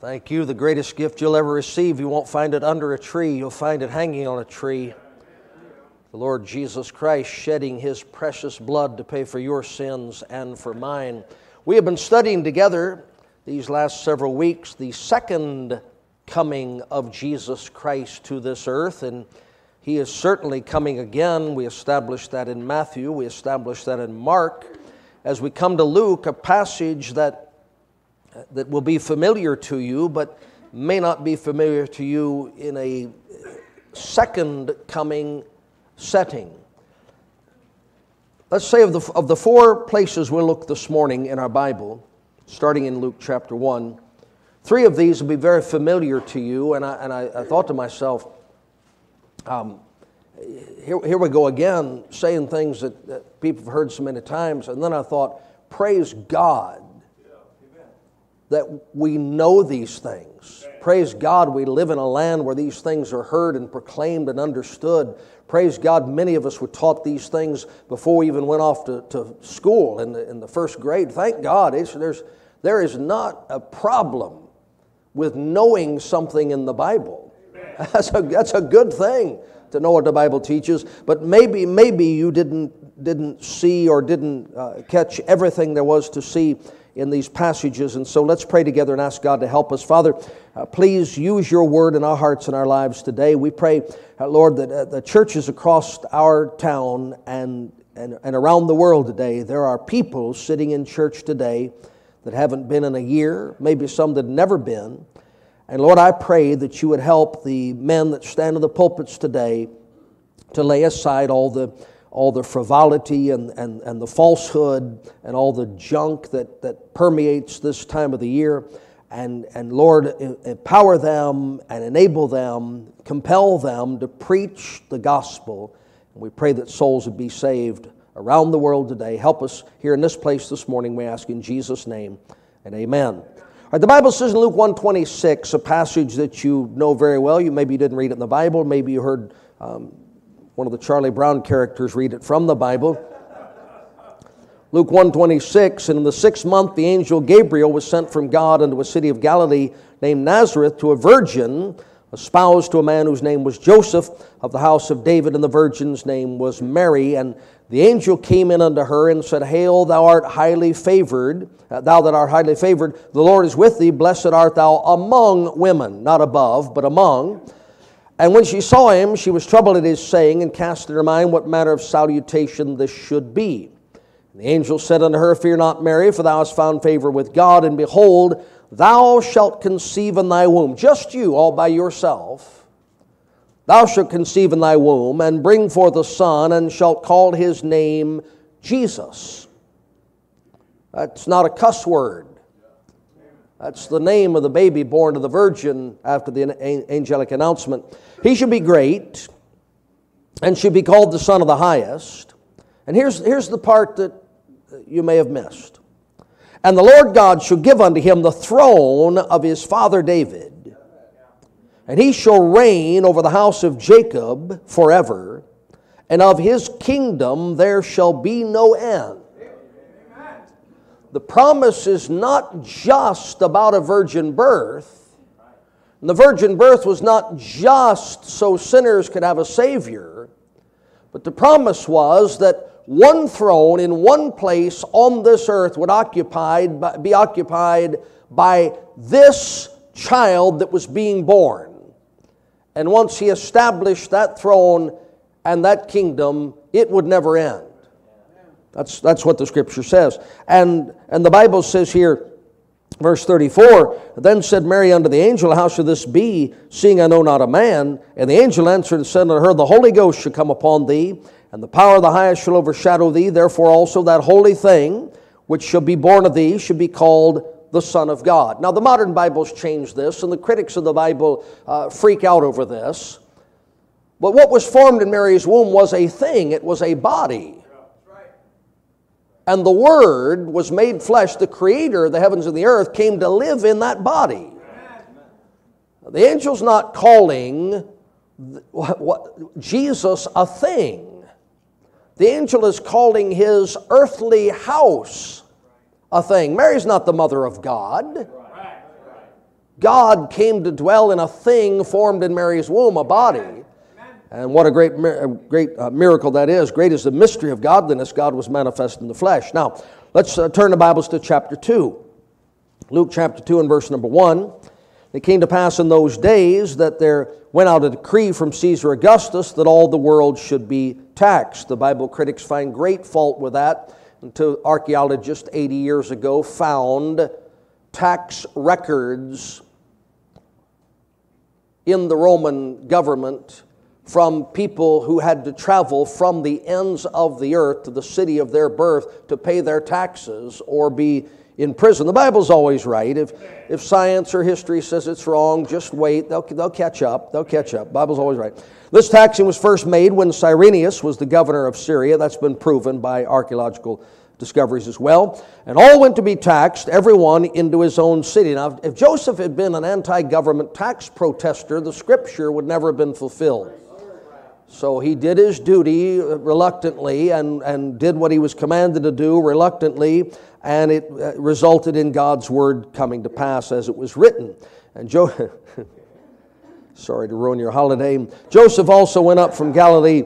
Thank you. The greatest gift you'll ever receive, you won't find it under a tree, you'll find it hanging on a tree. The Lord Jesus Christ shedding his precious blood to pay for your sins and for mine. We have been studying together these last several weeks the second coming of Jesus Christ to this earth, and he is certainly coming again. We established that in Matthew, we established that in Mark. As we come to Luke, a passage that that will be familiar to you, but may not be familiar to you in a second coming setting. Let's say of the, of the four places we'll look this morning in our Bible, starting in Luke chapter 1, three of these will be very familiar to you, and I, and I, I thought to myself, um, here, here we go again, saying things that, that people have heard so many times, and then I thought, praise God that we know these things. Praise God, we live in a land where these things are heard and proclaimed and understood. Praise God, many of us were taught these things before we even went off to, to school in the, in the first grade. Thank God, there's, there is not a problem with knowing something in the Bible. That's a, that's a good thing to know what the Bible teaches, but maybe, maybe you didn't, didn't see or didn't uh, catch everything there was to see in these passages. And so let's pray together and ask God to help us. Father, uh, please use your word in our hearts and our lives today. We pray, uh, Lord, that uh, the churches across our town and, and, and around the world today, there are people sitting in church today that haven't been in a year, maybe some that never been. And Lord, I pray that you would help the men that stand in the pulpits today to lay aside all the all the frivolity and, and, and the falsehood and all the junk that, that permeates this time of the year. And, and Lord, empower them and enable them, compel them to preach the gospel. And we pray that souls would be saved around the world today. Help us here in this place this morning, we ask in Jesus' name, and amen. Right, the Bible says in Luke 126, a passage that you know very well. You maybe didn't read it in the Bible, maybe you heard um, one of the Charlie Brown characters read it from the Bible. Luke 126, and in the sixth month the angel Gabriel was sent from God unto a city of Galilee named Nazareth to a virgin espoused to a man whose name was Joseph of the house of David, and the virgin's name was Mary. And the angel came in unto her and said, Hail, thou art highly favored, uh, thou that art highly favored, the Lord is with thee, blessed art thou among women, not above, but among. And when she saw him, she was troubled at his saying, and cast in her mind what manner of salutation this should be. And the angel said unto her, Fear not, Mary, for thou hast found favor with God, and behold, thou shalt conceive in thy womb, just you all by yourself. Thou shalt conceive in thy womb, and bring forth a son, and shalt call his name Jesus. That's not a cuss word. That's the name of the baby born to the virgin after the angelic announcement. He should be great and should be called the Son of the Highest. And here's, here's the part that you may have missed. And the Lord God shall give unto him the throne of his father David, and he shall reign over the house of Jacob forever, and of his kingdom there shall be no end the promise is not just about a virgin birth. the virgin birth was not just so sinners could have a Savior, but the promise was that one throne in one place on this earth would occupied, be occupied by this child that was being born. And once he established that throne and that kingdom, it would never end. That's, that's what the scripture says. And, and the Bible says here, verse 34 Then said Mary unto the angel, How shall this be, seeing I know not a man? And the angel answered and said unto her, The Holy Ghost shall come upon thee, and the power of the highest shall overshadow thee. Therefore also that holy thing which shall be born of thee shall be called the Son of God. Now, the modern Bibles change this, and the critics of the Bible uh, freak out over this. But what was formed in Mary's womb was a thing, it was a body. And the Word was made flesh. The Creator of the heavens and the earth came to live in that body. The angel's not calling Jesus a thing. The angel is calling his earthly house a thing. Mary's not the mother of God. God came to dwell in a thing formed in Mary's womb, a body. And what a great, great uh, miracle that is. Great is the mystery of godliness. God was manifest in the flesh. Now, let's uh, turn the Bibles to chapter 2. Luke chapter 2 and verse number 1. It came to pass in those days that there went out a decree from Caesar Augustus that all the world should be taxed. The Bible critics find great fault with that until archaeologists 80 years ago found tax records in the Roman government from people who had to travel from the ends of the earth to the city of their birth to pay their taxes or be in prison. The Bible's always right. If, if science or history says it's wrong, just wait. They'll, they'll catch up. They'll catch up. Bible's always right. This taxing was first made when Cyrenius was the governor of Syria. That's been proven by archaeological discoveries as well. And all went to be taxed, everyone into his own city. Now, if Joseph had been an anti government tax protester, the scripture would never have been fulfilled. So he did his duty reluctantly and, and did what he was commanded to do reluctantly, and it uh, resulted in God's word coming to pass as it was written. And Joe, sorry to ruin your holiday. Joseph also went up from Galilee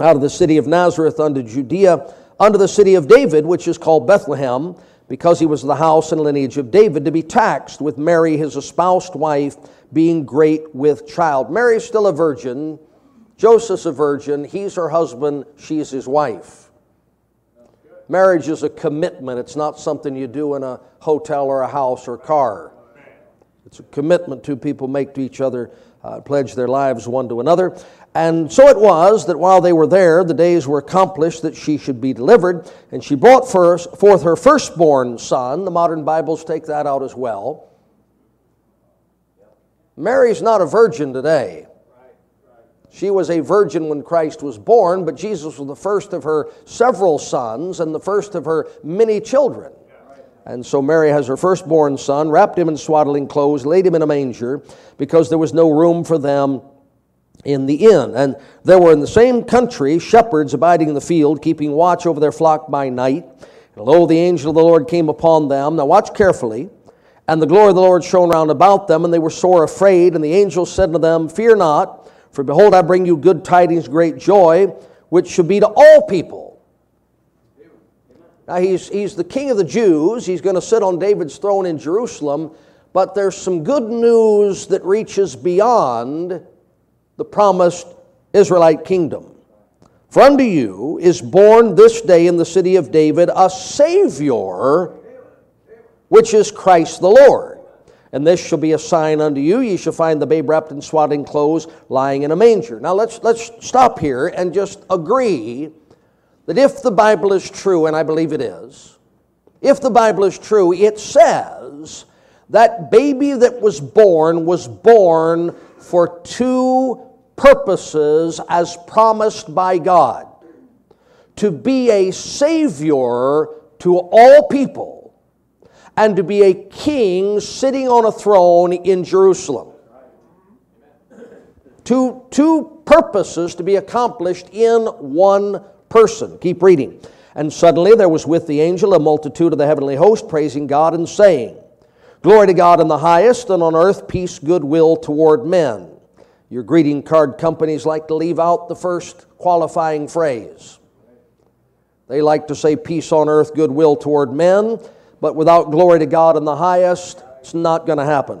out of the city of Nazareth unto Judea, unto the city of David, which is called Bethlehem, because he was the house and lineage of David, to be taxed with Mary, his espoused wife, being great with child. Mary's still a virgin Joseph's a virgin, he's her husband, she's his wife. Marriage is a commitment, it's not something you do in a hotel or a house or car. It's a commitment two people make to each other, uh, pledge their lives one to another. And so it was that while they were there, the days were accomplished that she should be delivered, and she brought first, forth her firstborn son. The modern Bibles take that out as well. Mary's not a virgin today. She was a virgin when Christ was born, but Jesus was the first of her several sons and the first of her many children. And so Mary has her firstborn son, wrapped him in swaddling clothes, laid him in a manger, because there was no room for them in the inn. And there were in the same country shepherds abiding in the field, keeping watch over their flock by night. And lo, the angel of the Lord came upon them. Now watch carefully. And the glory of the Lord shone round about them, and they were sore afraid. And the angel said to them, Fear not. For behold, I bring you good tidings, great joy, which should be to all people. Now, he's, he's the king of the Jews. He's going to sit on David's throne in Jerusalem. But there's some good news that reaches beyond the promised Israelite kingdom. For unto you is born this day in the city of David a Savior, which is Christ the Lord. And this shall be a sign unto you. Ye shall find the babe wrapped in swaddling clothes, lying in a manger. Now let's, let's stop here and just agree that if the Bible is true, and I believe it is, if the Bible is true, it says that baby that was born was born for two purposes as promised by God to be a Savior to all people and to be a king sitting on a throne in Jerusalem. Two, two purposes to be accomplished in one person. Keep reading. And suddenly there was with the angel a multitude of the heavenly host praising God and saying, Glory to God in the highest, and on earth peace, goodwill toward men. Your greeting card companies like to leave out the first qualifying phrase. They like to say peace on earth, goodwill toward men but without glory to God in the highest, it's not going to happen.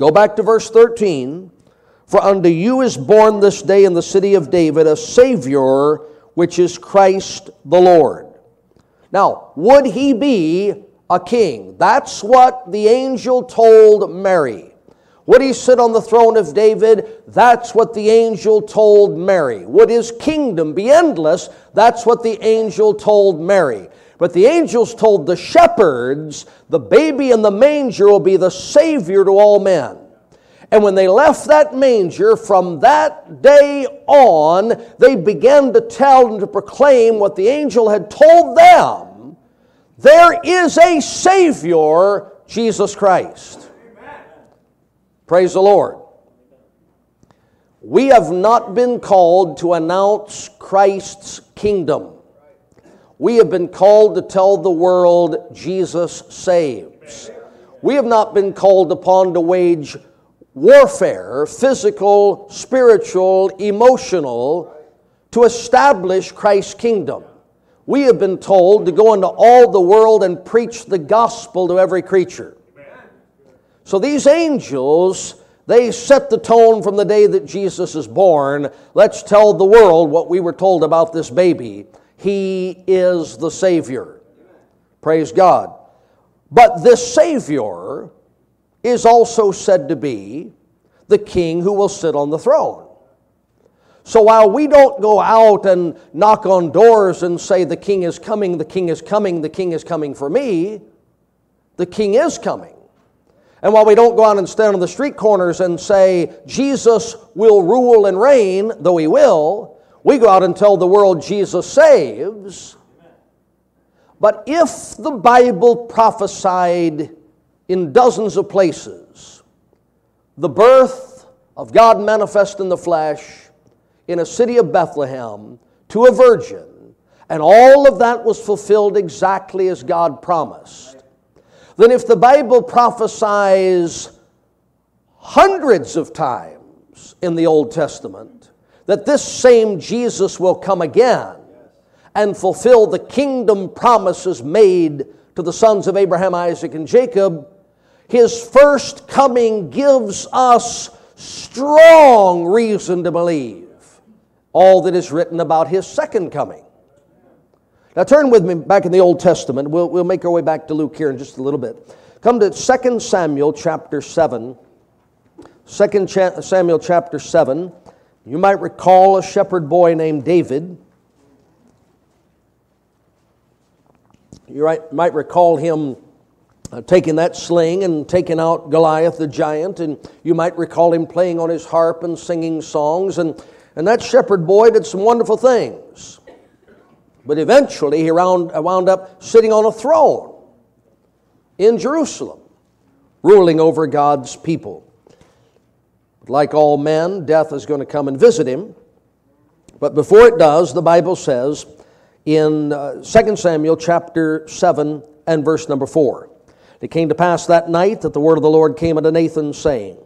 Go back to verse 13. For unto you is born this day in the city of David a Savior, which is Christ the Lord. Now, would he be a king? That's what the angel told Mary. Would he sit on the throne of David? That's what the angel told Mary. Would his kingdom be endless? That's what the angel told Mary. But the angels told the shepherds, the baby in the manger will be the Savior to all men. And when they left that manger, from that day on, they began to tell and to proclaim what the angel had told them. There is a Savior, Jesus Christ. Amen. Praise the Lord. We have not been called to announce Christ's kingdom. We have been called to tell the world Jesus saves. We have not been called upon to wage warfare, physical, spiritual, emotional, to establish Christ's kingdom. We have been told to go into all the world and preach the gospel to every creature. So these angels, they set the tone from the day that Jesus is born. Let's tell the world what we were told about this baby. He is the Savior. Praise God. But this Savior is also said to be the king who will sit on the throne. So while we don't go out and knock on doors and say, The king is coming, the king is coming, the king is coming for me, the king is coming. And while we don't go out and stand on the street corners and say, Jesus will rule and reign, though he will, we go out and tell the world Jesus saves. But if the Bible prophesied in dozens of places the birth of God manifest in the flesh in a city of Bethlehem to a virgin, and all of that was fulfilled exactly as God promised, then if the Bible prophesies hundreds of times in the Old Testament that this same Jesus will come again and fulfill the kingdom promises made to the sons of Abraham, Isaac, and Jacob, his first coming gives us strong reason to believe all that is written about his second coming. Now, turn with me back in the Old Testament. We'll, we'll make our way back to Luke here in just a little bit. Come to 2 Samuel chapter 7. 2 Samuel chapter 7. You might recall a shepherd boy named David. You might recall him uh, taking that sling and taking out Goliath the giant, and you might recall him playing on his harp and singing songs. And, and that shepherd boy did some wonderful things. But eventually he wound, uh, wound up sitting on a throne in Jerusalem, ruling over God's people. Like all men, death is going to come and visit him. But before it does, the Bible says in uh, 2 Samuel chapter 7 and verse number 4. It came to pass that night that the word of the Lord came unto Nathan, saying,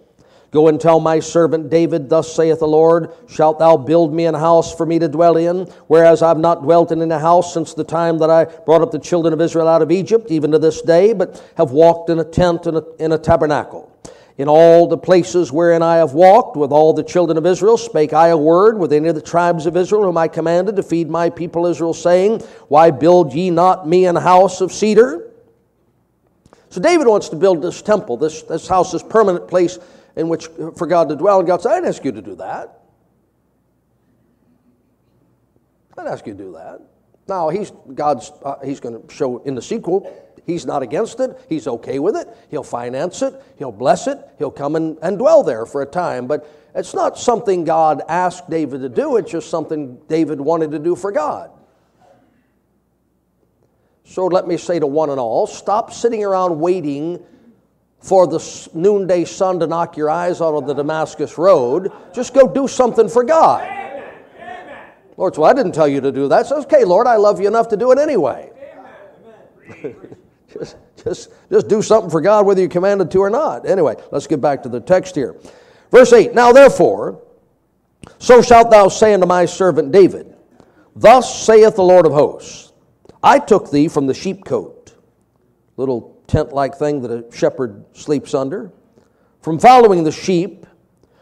Go and tell my servant David, Thus saith the Lord, Shalt thou build me an house for me to dwell in, whereas I have not dwelt in a house since the time that I brought up the children of Israel out of Egypt, even to this day, but have walked in a tent and in a tabernacle. In all the places wherein I have walked with all the children of Israel, spake I a word with any of the tribes of Israel, whom I commanded to feed my people Israel, saying, Why build ye not me an house of cedar? So David wants to build this temple, this, this house, this permanent place in which for God to dwell. And God said, I didn't ask you to do that. I didn't ask you to do that. Now he's God's uh, he's going to show in the sequel. He's not against it. He's okay with it. He'll finance it. He'll bless it. He'll come and, and dwell there for a time. But it's not something God asked David to do. It's just something David wanted to do for God. So let me say to one and all stop sitting around waiting for the noonday sun to knock your eyes out of the Damascus Road. Just go do something for God. Lord, so I didn't tell you to do that. So, okay, Lord, I love you enough to do it anyway. Just, just, just do something for God whether you're commanded to or not. Anyway, let's get back to the text here. Verse 8 Now therefore, so shalt thou say unto my servant David, Thus saith the Lord of hosts. I took thee from the sheepcote, little tent like thing that a shepherd sleeps under, from following the sheep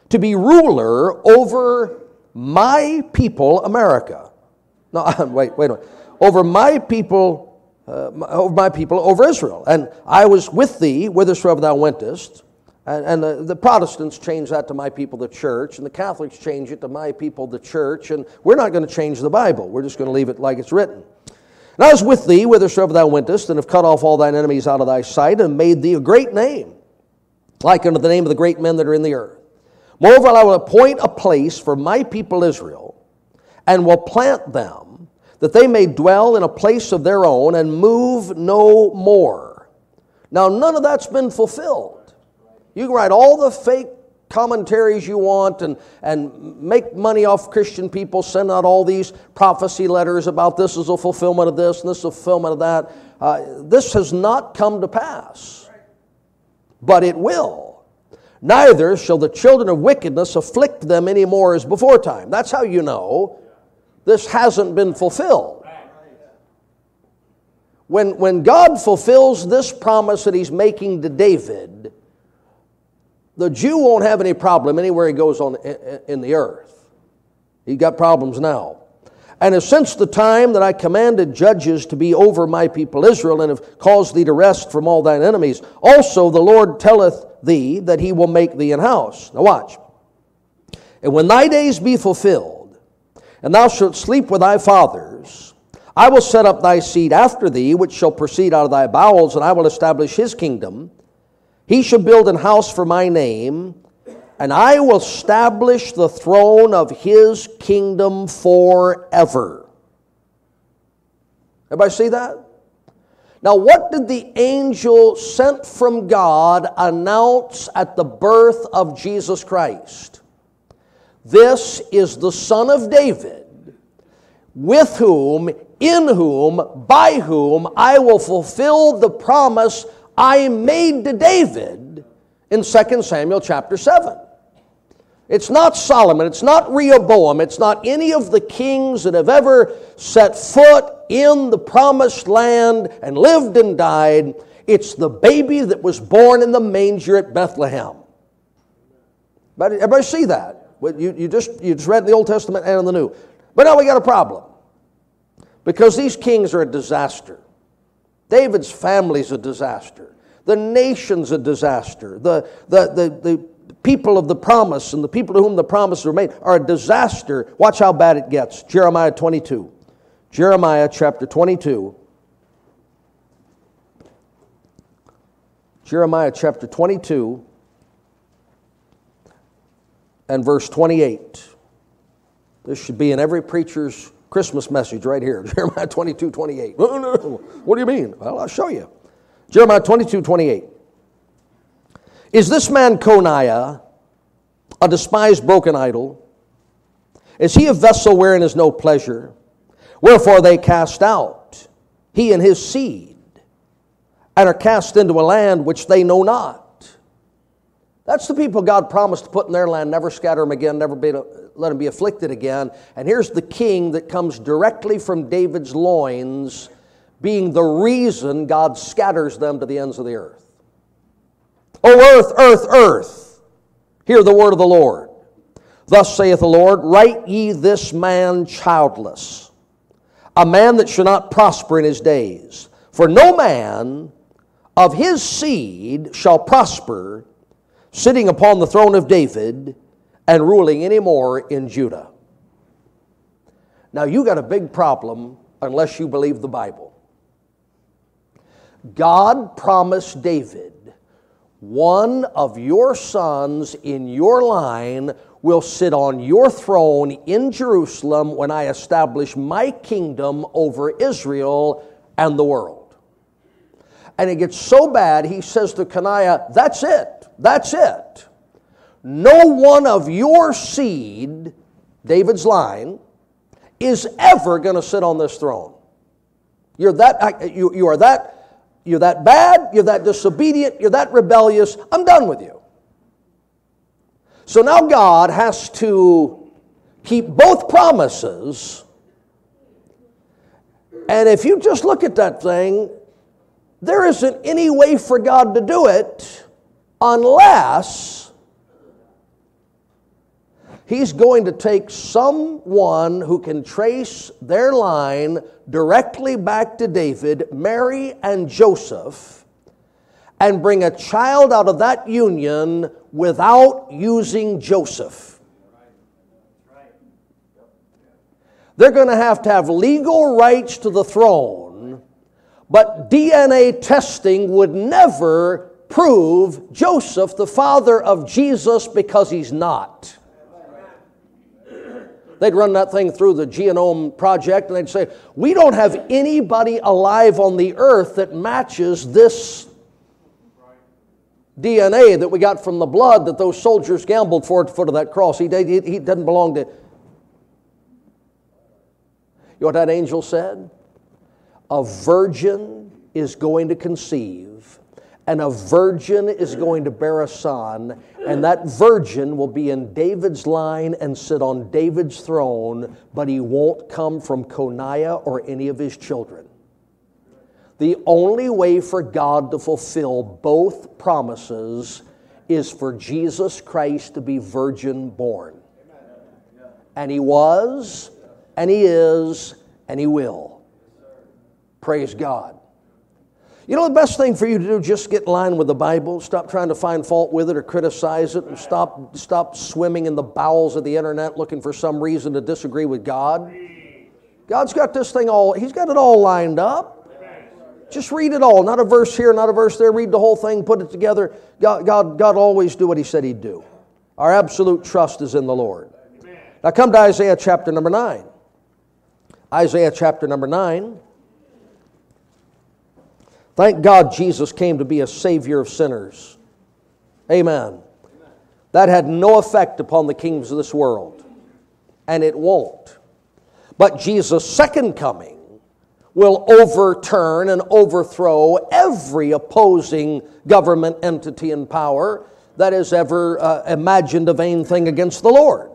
to be ruler over my people, America. No, wait, wait a minute. Over my people, uh, my people, over Israel. And I was with thee whithersoever thou wentest. And, and the, the, Protestants change that to my people, the church, and the Catholics change it to my people, the church. And we're not going to change the Bible. We're just going to leave it like it's written. And I was with thee whithersoever thou wentest, and have cut off all thine enemies out of thy sight, and made thee a great name. like unto the name of the great men that are in the earth. Moreover, I will appoint a place for my people Israel, and will plant them, that they may dwell in a place of their own and move no more. Now, none of that's been fulfilled. You can write all the fake commentaries you want and, and make money off Christian people, send out all these prophecy letters about this is a fulfillment of this and this is a fulfillment of that. Uh, this has not come to pass, but it will. Neither shall the children of wickedness afflict them any more as before time. That's how you know this hasn't been fulfilled. When, when God fulfills this promise that He's making to David, the Jew won't have any problem anywhere he goes on in the earth. He's got problems now. And as since the time that I commanded judges to be over my people Israel, and have caused thee to rest from all thine enemies, also the Lord telleth thee that he will make thee an house. Now watch. And when thy days be fulfilled, and thou shalt sleep with thy fathers, I will set up thy seed after thee, which shall proceed out of thy bowels, and I will establish his kingdom he shall build an house for my name, and I will establish the throne of his kingdom forever. Everybody see that? Now, what did the angel sent from God announce at the birth of Jesus Christ? This is the Son of David, with whom, in whom, by whom I will fulfill the promise I made to David in 2 Samuel chapter 7. It's not Solomon, it's not Rehoboam, it's not any of the kings that have ever set foot in the promised land and lived and died. It's the baby that was born in the manger at Bethlehem. Everybody see that? You, you, just, you just read the Old Testament and the New. But now we got a problem. Because these kings are a disaster. David's family's a disaster. The nation's a disaster. The, the, the, the people of the promise and the people to whom the promise were made are a disaster. Watch how bad it gets. Jeremiah 22. Jeremiah chapter 22. Jeremiah chapter 22 and verse 28. This should be in every preacher's Christmas message right here. Jeremiah 22, 28. what do you mean? Well, I'll show you. Jeremiah 22, 28. Is this man Coniah a despised broken idol? Is he a vessel wherein is no pleasure? Wherefore they cast out, he and his seed, and are cast into a land which they know not. That's the people God promised to put in their land, never scatter them again, never be, let them be afflicted again. And here's the king that comes directly from David's loins, being the reason God scatters them to the ends of the earth. O earth, earth, earth, hear the word of the Lord. Thus saith the Lord, Write ye this man childless, a man that shall not prosper in his days. For no man of his seed shall prosper sitting upon the throne of David and ruling anymore in Judah. Now, you got a big problem unless you believe the Bible. God promised David, one of your sons in your line will sit on your throne in Jerusalem when I establish my kingdom over Israel and the world. And it gets so bad, he says to Coniah, That's it. That's it. No one of your seed, David's line, is ever going to sit on this throne. You're that, you, you are that, you're that bad, you're that disobedient, you're that rebellious. I'm done with you. So now God has to keep both promises. And if you just look at that thing, there isn't any way for God to do it unless he's going to take someone who can trace their line directly back to David, Mary and Joseph, and bring a child out of that union without using Joseph. They're going to have to have legal rights to the throne, but DNA testing would never prove Joseph the father of Jesus because he's not. They'd run that thing through the genome project and they'd say, We don't have anybody alive on the earth that matches this DNA that we got from the blood that those soldiers gambled for at the foot of that cross. He, he, he doesn't belong to. You know what that angel said? A virgin is going to conceive and a virgin is going to bear a son, and that virgin will be in David's line and sit on David's throne, but he won't come from Coniah or any of his children. The only way for God to fulfill both promises is for Jesus Christ to be virgin born. And he was, and he is, and he will. Praise God. You know, the best thing for you to do, just get in line with the Bible. Stop trying to find fault with it or criticize it, and stop, stop swimming in the bowels of the internet looking for some reason to disagree with God. God's got this thing all, He's got it all lined up. Just read it all. Not a verse here, not a verse there. Read the whole thing, put it together. God, God, God always do what He said He'd do. Our absolute trust is in the Lord. Now come to Isaiah chapter number 9. Isaiah chapter number 9. Thank God Jesus came to be a Savior of sinners. Amen. That had no effect upon the kings of this world, and it won't. But Jesus' second coming will overturn and overthrow every opposing government entity and power that has ever uh, imagined a vain thing against the Lord.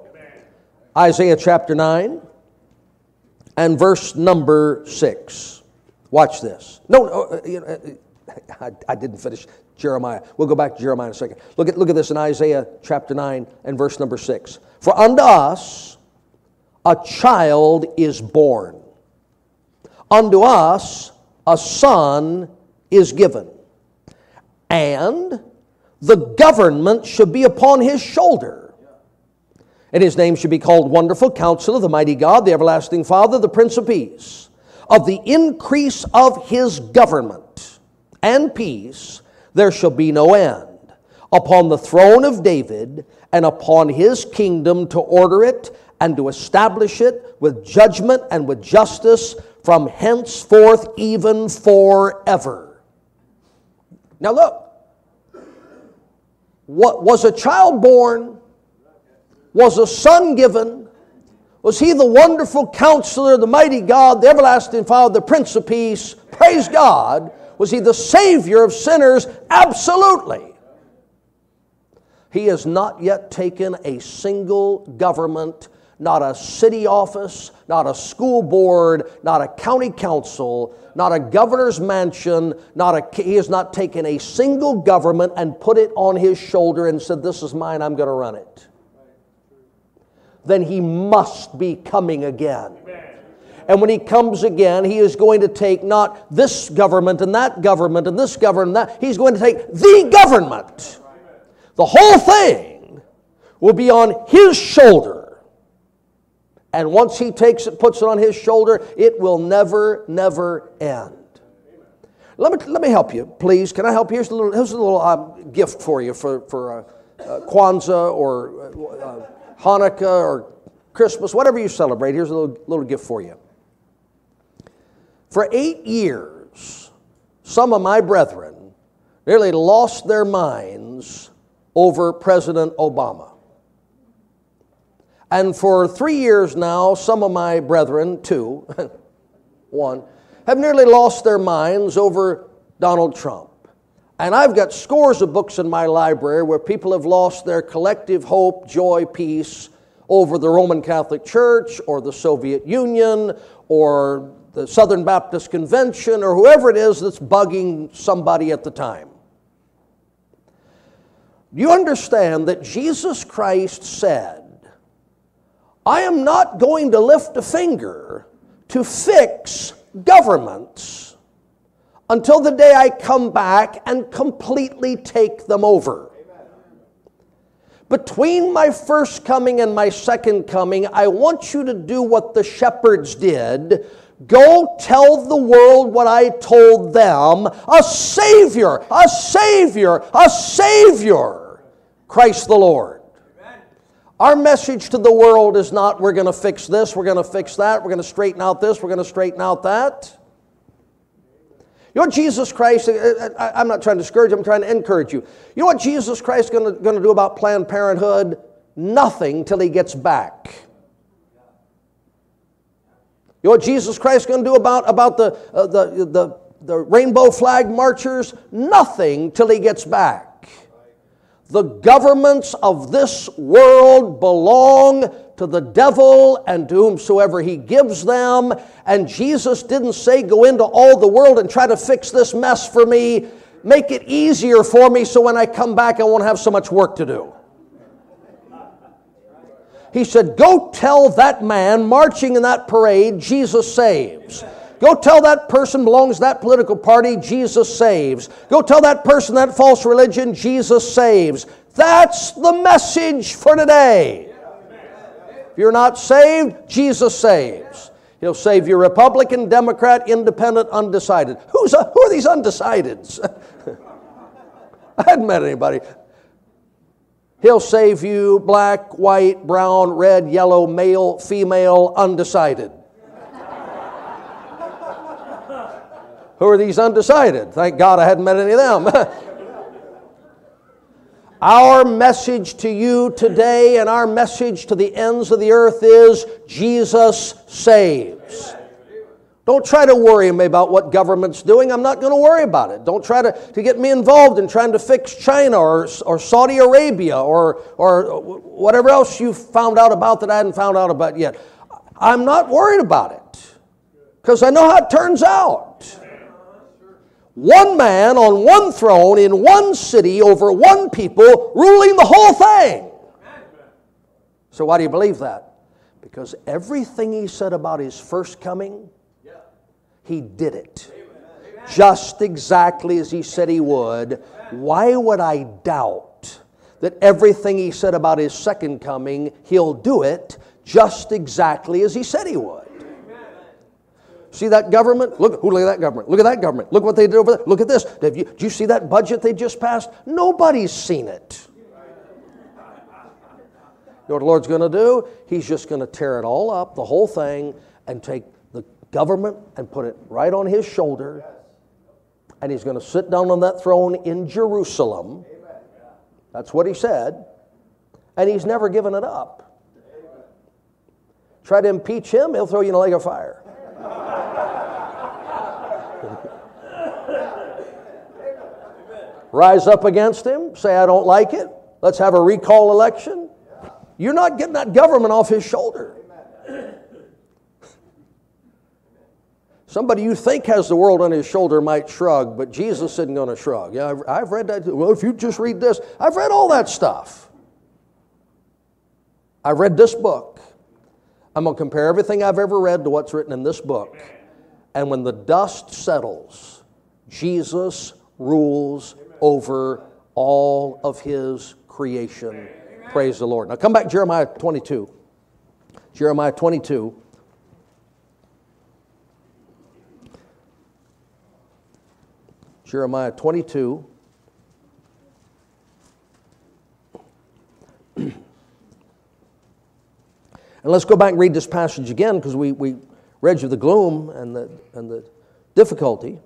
Isaiah chapter 9 and verse number 6. Watch this. No, no uh, you know, I, I, didn't finish Jeremiah. We'll go back to Jeremiah in a second. Look at, look at this in Isaiah chapter 9 and verse number 6. For unto us a child is born, unto us a son is given, and the government should be upon his shoulder. And his name should be called Wonderful Counselor, the Mighty God, the Everlasting Father, the Prince of Peace of the increase of his government and peace, there shall be no end. Upon the throne of David and upon his kingdom to order it and to establish it with judgment and with justice from henceforth even forever. Now look, what was a child born, was a son given, was he the wonderful counselor, the mighty God, the everlasting Father, the Prince of Peace? Praise God. Was he the Savior of sinners? Absolutely. He has not yet taken a single government, not a city office, not a school board, not a county council, not a governor's mansion, not a, he has not taken a single government and put it on his shoulder and said, This is mine, I'm going to run it then he must be coming again. And when he comes again, he is going to take not this government and that government and this government and that. He's going to take the government. The whole thing will be on his shoulder. And once he takes it, puts it on his shoulder, it will never, never end. Let me, let me help you, please. Can I help you? Here's a little, here's a little um, gift for you for, for uh, uh, Kwanzaa or uh, Hanukkah or Christmas, whatever you celebrate, here's a little, little gift for you. For eight years, some of my brethren nearly lost their minds over President Obama. And for three years now, some of my brethren, two, one, have nearly lost their minds over Donald Trump. And I've got scores of books in my library where people have lost their collective hope, joy, peace over the Roman Catholic Church or the Soviet Union or the Southern Baptist Convention or whoever it is that's bugging somebody at the time. You understand that Jesus Christ said, I am not going to lift a finger to fix governments until the day I come back and completely take them over. Between my first coming and my second coming, I want you to do what the shepherds did Go tell the world what I told them a Savior, a Savior, a Savior, Christ the Lord. Our message to the world is not we're going to fix this, we're going to fix that, we're going to straighten out this, we're going to straighten out that. You know what Jesus Christ, I'm not trying to discourage you, I'm trying to encourage you. You know what Jesus Christ is going to do about Planned Parenthood? Nothing till he gets back. You know what Jesus Christ is going to do about, about the, uh, the, the, the rainbow flag marchers? Nothing till he gets back. The governments of this world belong to the devil and to whomsoever he gives them. And Jesus didn't say, Go into all the world and try to fix this mess for me. Make it easier for me so when I come back, I won't have so much work to do. He said, Go tell that man marching in that parade, Jesus saves. Go tell that person belongs to that political party, Jesus saves. Go tell that person that false religion, Jesus saves. That's the message for today. If you're not saved, Jesus saves. He'll save you Republican, Democrat, Independent, undecided. Who's, uh, who are these undecideds? I hadn't met anybody. He'll save you black, white, brown, red, yellow, male, female, undecided. Who are these undecided? Thank God I hadn't met any of them. Our message to you today and our message to the ends of the earth is Jesus saves. Don't try to worry me about what government's doing. I'm not going to worry about it. Don't try to, to get me involved in trying to fix China or, or Saudi Arabia or, or whatever else you found out about that I hadn't found out about yet. I'm not worried about it because I know how it turns out one man on one throne in one city over one people ruling the whole thing. So, why do you believe that? Because everything he said about his first coming, he did it. Just exactly as he said he would. Why would I doubt that everything he said about his second coming, he'll do it just exactly as he said he would? See that government? Look, look at that government. Look at that government. Look what they did over there. Look at this. Did you, did you see that budget they just passed? Nobody's seen it. You know what the Lord's going to do? He's just going to tear it all up, the whole thing, and take the government and put it right on his shoulder. And he's going to sit down on that throne in Jerusalem. That's what he said. And he's never given it up. Try to impeach him, he'll throw you in a lake of fire. Rise up against him, say, I don't like it, let's have a recall election. You're not getting that government off his shoulder. Somebody you think has the world on his shoulder might shrug, but Jesus isn't going to shrug. Yeah, I've, I've read that. Well, if you just read this, I've read all that stuff. I read this book. I'm going to compare everything I've ever read to what's written in this book. And when the dust settles, Jesus rules over all of his creation. Amen. Praise the Lord. Now come back Jeremiah 22. Jeremiah 22. Jeremiah 22. and let's go back and read this passage again because we, we read of the gloom and the, and the difficulty.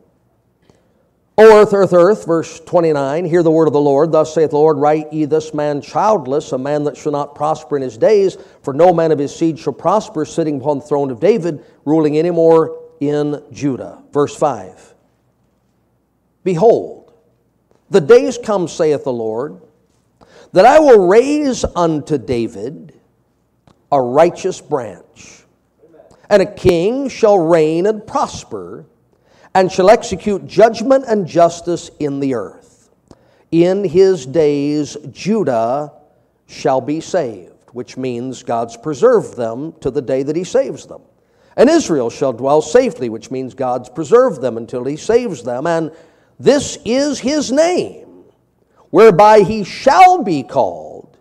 O earth, earth, earth, verse 29, hear the word of the Lord. Thus saith the Lord, Write ye this man childless, a man that shall not prosper in his days, for no man of his seed shall prosper, sitting upon the throne of David, ruling any more in Judah. Verse 5 Behold, the days come, saith the Lord, that I will raise unto David a righteous branch, and a king shall reign and prosper and shall execute judgment and justice in the earth. In his days, Judah shall be saved, which means God's preserved them to the day that he saves them. And Israel shall dwell safely, which means God's preserved them until he saves them. And this is his name, whereby he shall be called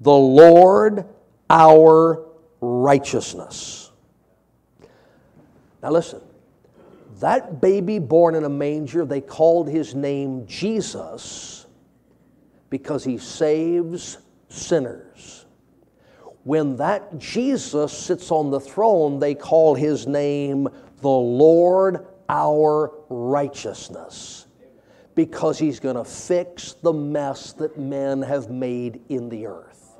the Lord our righteousness. Now listen, that baby born in a manger, they called his name Jesus because he saves sinners. When that Jesus sits on the throne, they call his name the Lord our righteousness because he's going to fix the mess that men have made in the earth.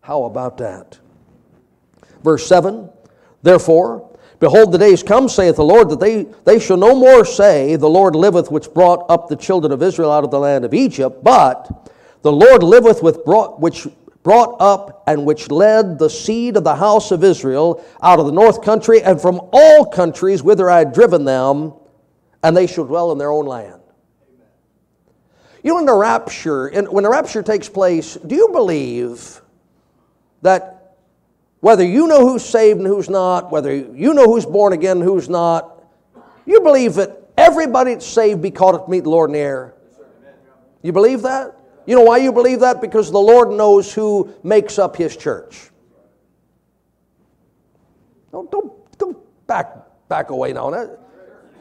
How about that? Verse 7 Therefore, Behold, the days come, saith the Lord, that they, they shall no more say, The Lord liveth, which brought up the children of Israel out of the land of Egypt, but the Lord liveth, with brought, which brought up and which led the seed of the house of Israel out of the north country and from all countries whither I had driven them, and they shall dwell in their own land. You know, in the rapture, in, when the rapture takes place, do you believe that whether you know who's saved and who's not, whether you know who's born again and who's not, you believe that everybody that's saved be up to meet the Lord in the air? You believe that? You know why you believe that? Because the Lord knows who makes up His church. Don't, don't, don't back, back away now.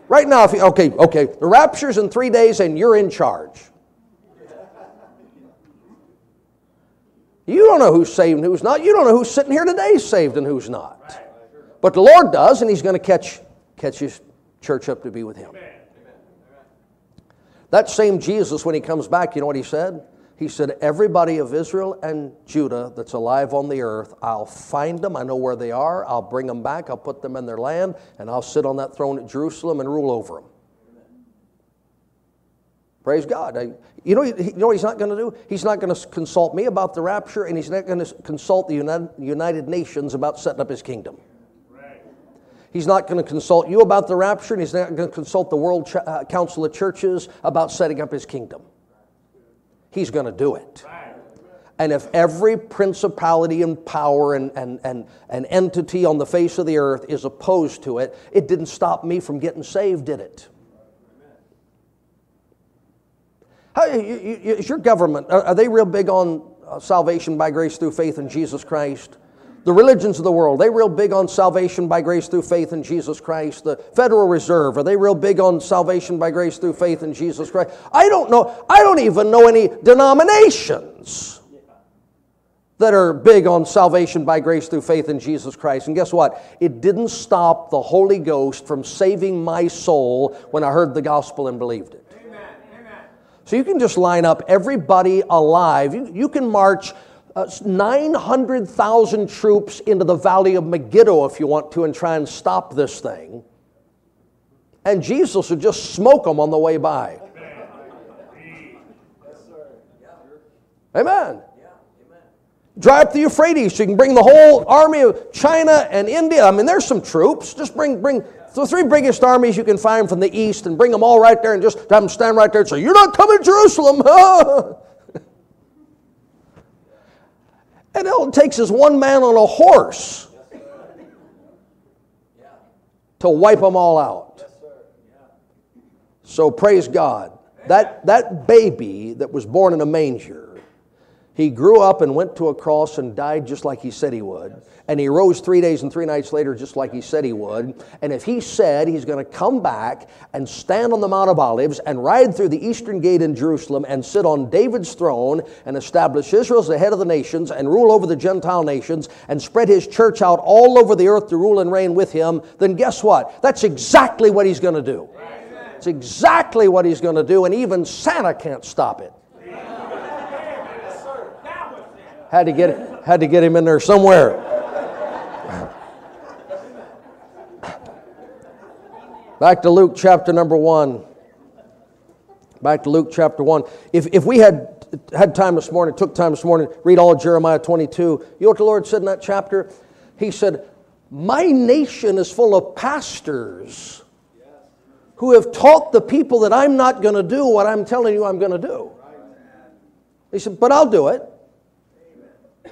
Right now, if you, okay, okay, the rapture's in three days and you're in charge. You don't know who's saved and who's not. You don't know who's sitting here today saved and who's not. But the Lord does, and He's going to catch, catch His church up to be with Him. That same Jesus, when He comes back, you know what He said? He said, Everybody of Israel and Judah that's alive on the earth, I'll find them. I know where they are. I'll bring them back. I'll put them in their land, and I'll sit on that throne at Jerusalem and rule over them. Praise God. You know, you know what he's not going to do? He's not going to consult me about the rapture, and he's not going to consult the United Nations about setting up his kingdom. He's not going to consult you about the rapture, and he's not going to consult the World Ch- uh, Council of Churches about setting up his kingdom. He's going to do it. And if every principality and power and, and, and, and entity on the face of the earth is opposed to it, it didn't stop me from getting saved, did it? How, is your government, are they real big on uh, salvation by grace through faith in Jesus Christ? The religions of the world, they real big on salvation by grace through faith in Jesus Christ. The Federal Reserve, are they real big on salvation by grace through faith in Jesus Christ? I don't know. I don't even know any denominations that are big on salvation by grace through faith in Jesus Christ. And guess what? It didn't stop the Holy Ghost from saving my soul when I heard the gospel and believed it. So you can just line up everybody alive. You, you can march uh, 900,000 troops into the valley of Megiddo if you want to and try and stop this thing. And Jesus would just smoke them on the way by. Amen. Dry up the Euphrates so you can bring the whole army of China and India. I mean, there's some troops. Just bring, bring the three biggest armies you can find from the east and bring them all right there and just have them stand right there and say, You're not coming to Jerusalem. And all it takes is one man on a horse to wipe them all out. So praise God. That, that baby that was born in a manger he grew up and went to a cross and died just like he said he would. And he rose three days and three nights later just like he said he would. And if he said he's going to come back and stand on the Mount of Olives and ride through the eastern gate in Jerusalem and sit on David's throne and establish Israel as the head of the nations and rule over the Gentile nations and spread his church out all over the earth to rule and reign with him, then guess what? That's exactly what he's going to do. It's exactly what he's going to do, and even Santa can't stop it. Had to get, had to get him in there somewhere. Back to Luke chapter number one. Back to Luke chapter one. If, if we had had time this morning, took time this morning, read all of Jeremiah 22, you know what the Lord said in that chapter? He said, My nation is full of pastors who have taught the people that I'm not going to do what I'm telling you I'm going to do. He said, But I'll do it.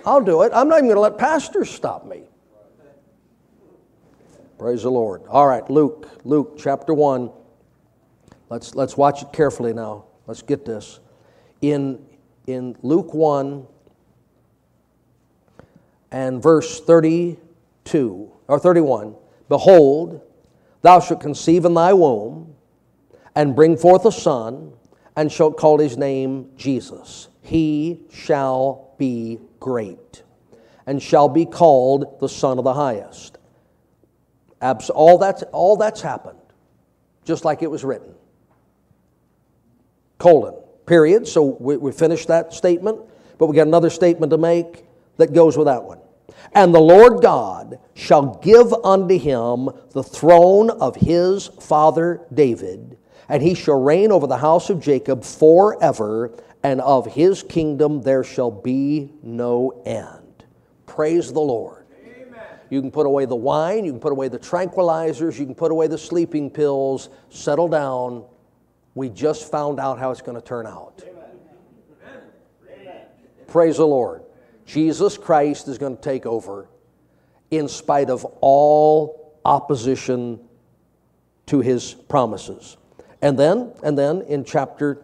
I'll do it. I'm not even going to let pastors stop me. Praise the Lord. All right, Luke, Luke chapter 1. Let's, let's watch it carefully now. Let's get this. In, in Luke 1 and verse 32, or 31, Behold, thou shalt conceive in thy womb, and bring forth a son, and shalt call his name Jesus. He shall be great, and shall be called the Son of the Highest. All that's, all that's happened, just like it was written. Colon, period. So we, we finished that statement, but we got another statement to make that goes with that one. And the Lord God shall give unto him the throne of his father David, and he shall reign over the house of Jacob forever, and of his kingdom there shall be no end. Praise the Lord. Amen. You can put away the wine, you can put away the tranquilizers, you can put away the sleeping pills, settle down. We just found out how it's going to turn out. Amen. Praise the Lord. Jesus Christ is going to take over in spite of all opposition to his promises. And then, and then in chapter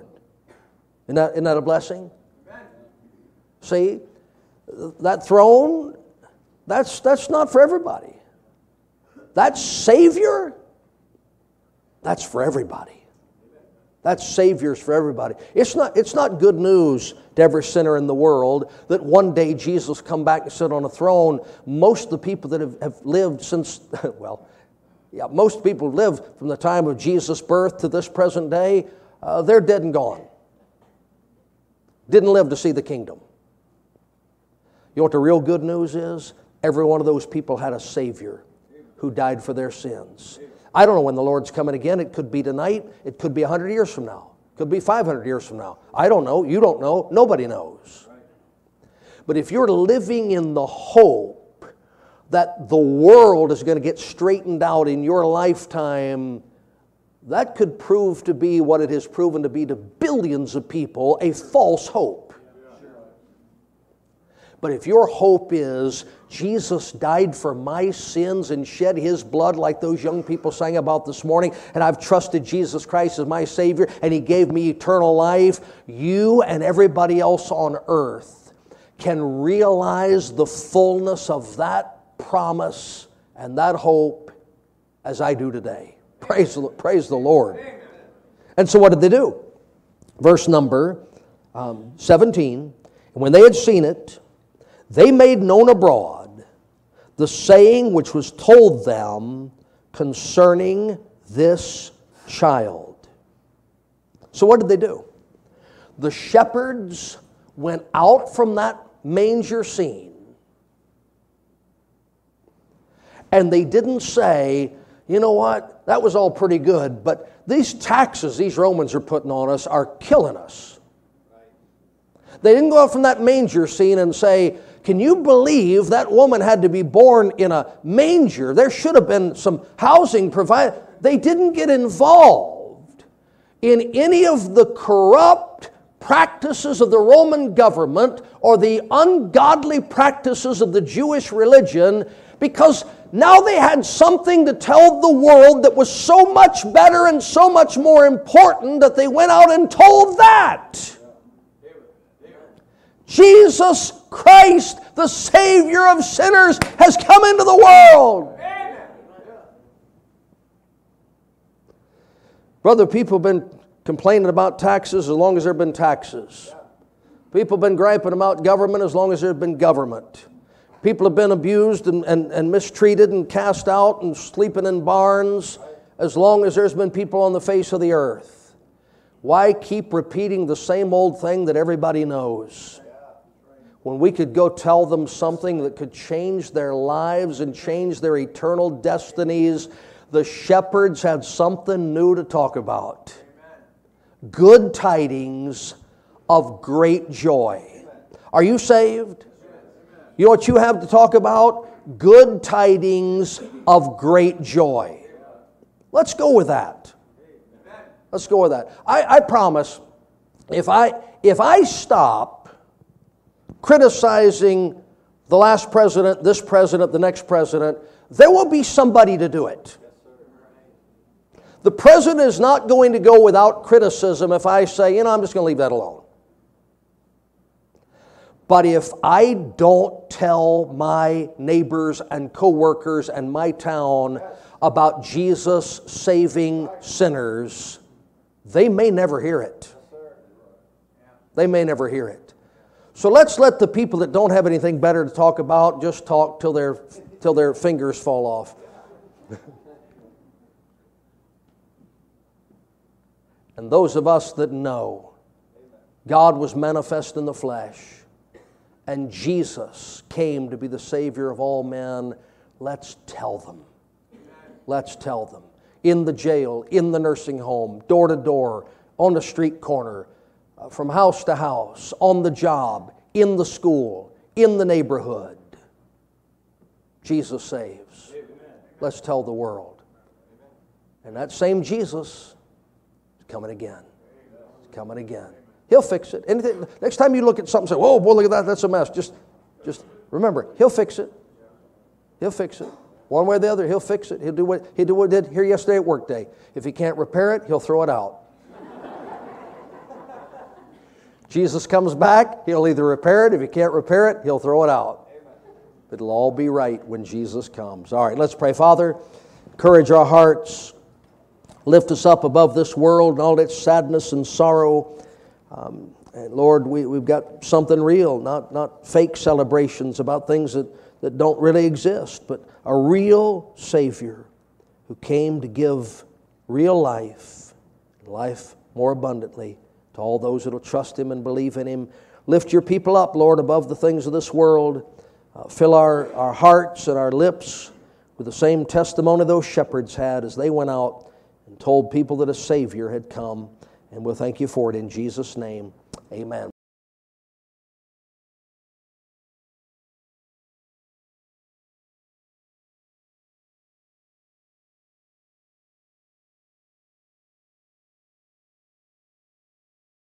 Isn't that, isn't that a blessing? See, that throne, that's, that's not for everybody. That Savior, that's for everybody. That's saviors for everybody. It's not, it's not good news to every sinner in the world that one day Jesus come back and sit on a throne. Most of the people that have, have lived since, well, yeah, most people live from the time of Jesus' birth to this present day, uh, they're dead and gone. Didn't live to see the kingdom. You know what the real good news is? Every one of those people had a Savior who died for their sins. I don't know when the Lord's coming again. It could be tonight. It could be 100 years from now. It could be 500 years from now. I don't know. You don't know. Nobody knows. But if you're living in the hope that the world is going to get straightened out in your lifetime, that could prove to be what it has proven to be to billions of people a false hope. But if your hope is Jesus died for my sins and shed his blood, like those young people sang about this morning, and I've trusted Jesus Christ as my Savior, and he gave me eternal life, you and everybody else on earth can realize the fullness of that promise and that hope as I do today. Praise, praise the Lord. And so, what did they do? Verse number um, 17 when they had seen it, they made known abroad the saying which was told them concerning this child. So, what did they do? The shepherds went out from that manger scene and they didn't say, you know what, that was all pretty good, but these taxes these Romans are putting on us are killing us. They didn't go out from that manger scene and say, can you believe that woman had to be born in a manger? There should have been some housing provided. They didn't get involved in any of the corrupt practices of the Roman government or the ungodly practices of the Jewish religion because now they had something to tell the world that was so much better and so much more important that they went out and told that. Jesus Christ, the Savior of sinners, has come into the world. Brother, people have been complaining about taxes as long as there have been taxes. People have been griping about government as long as there's been government. People have been abused and, and, and mistreated and cast out and sleeping in barns as long as there's been people on the face of the earth. Why keep repeating the same old thing that everybody knows? when we could go tell them something that could change their lives and change their eternal destinies, the shepherds had something new to talk about. Good tidings of great joy. Are you saved? You know what you have to talk about? Good tidings of great joy. Let's go with that. Let's go with that. I, I promise if I, if I stop criticizing the last president, this president, the next president, there will be somebody to do it. The president is not going to go without criticism if I say, you know, I'm just going to leave that alone. But if I don't tell my neighbors and coworkers and my town about Jesus saving sinners, they may never hear it. They may never hear it. So let's let the people that don't have anything better to talk about just talk till their, till their fingers fall off. and those of us that know God was manifest in the flesh and Jesus came to be the Savior of all men, let's tell them. Let's tell them. In the jail, in the nursing home, door to door, on the street corner, uh, from house to house, on the job, in the school, in the neighborhood. Jesus saves. Let's tell the world. And that same Jesus is coming again. He's coming again. He'll fix it. Anything, next time you look at something, say, "Oh boy, look at that! That's a mess." Just, just remember, He'll fix it. He'll fix it. One way or the other, He'll fix it. He'll do what He did what He did here yesterday at work day. If He can't repair it, He'll throw it out. Jesus comes back, he'll either repair it. If he can't repair it, he'll throw it out. It'll all be right when Jesus comes. All right, let's pray. Father, encourage our hearts, lift us up above this world and all its sadness and sorrow. Um, and Lord, we, we've got something real, not, not fake celebrations about things that, that don't really exist, but a real Savior who came to give real life, life more abundantly to all those that will trust Him and believe in Him. Lift your people up, Lord, above the things of this world. Uh, fill our, our hearts and our lips with the same testimony those shepherds had as they went out and told people that a Savior had come. And we'll thank you for it in Jesus' name. Amen.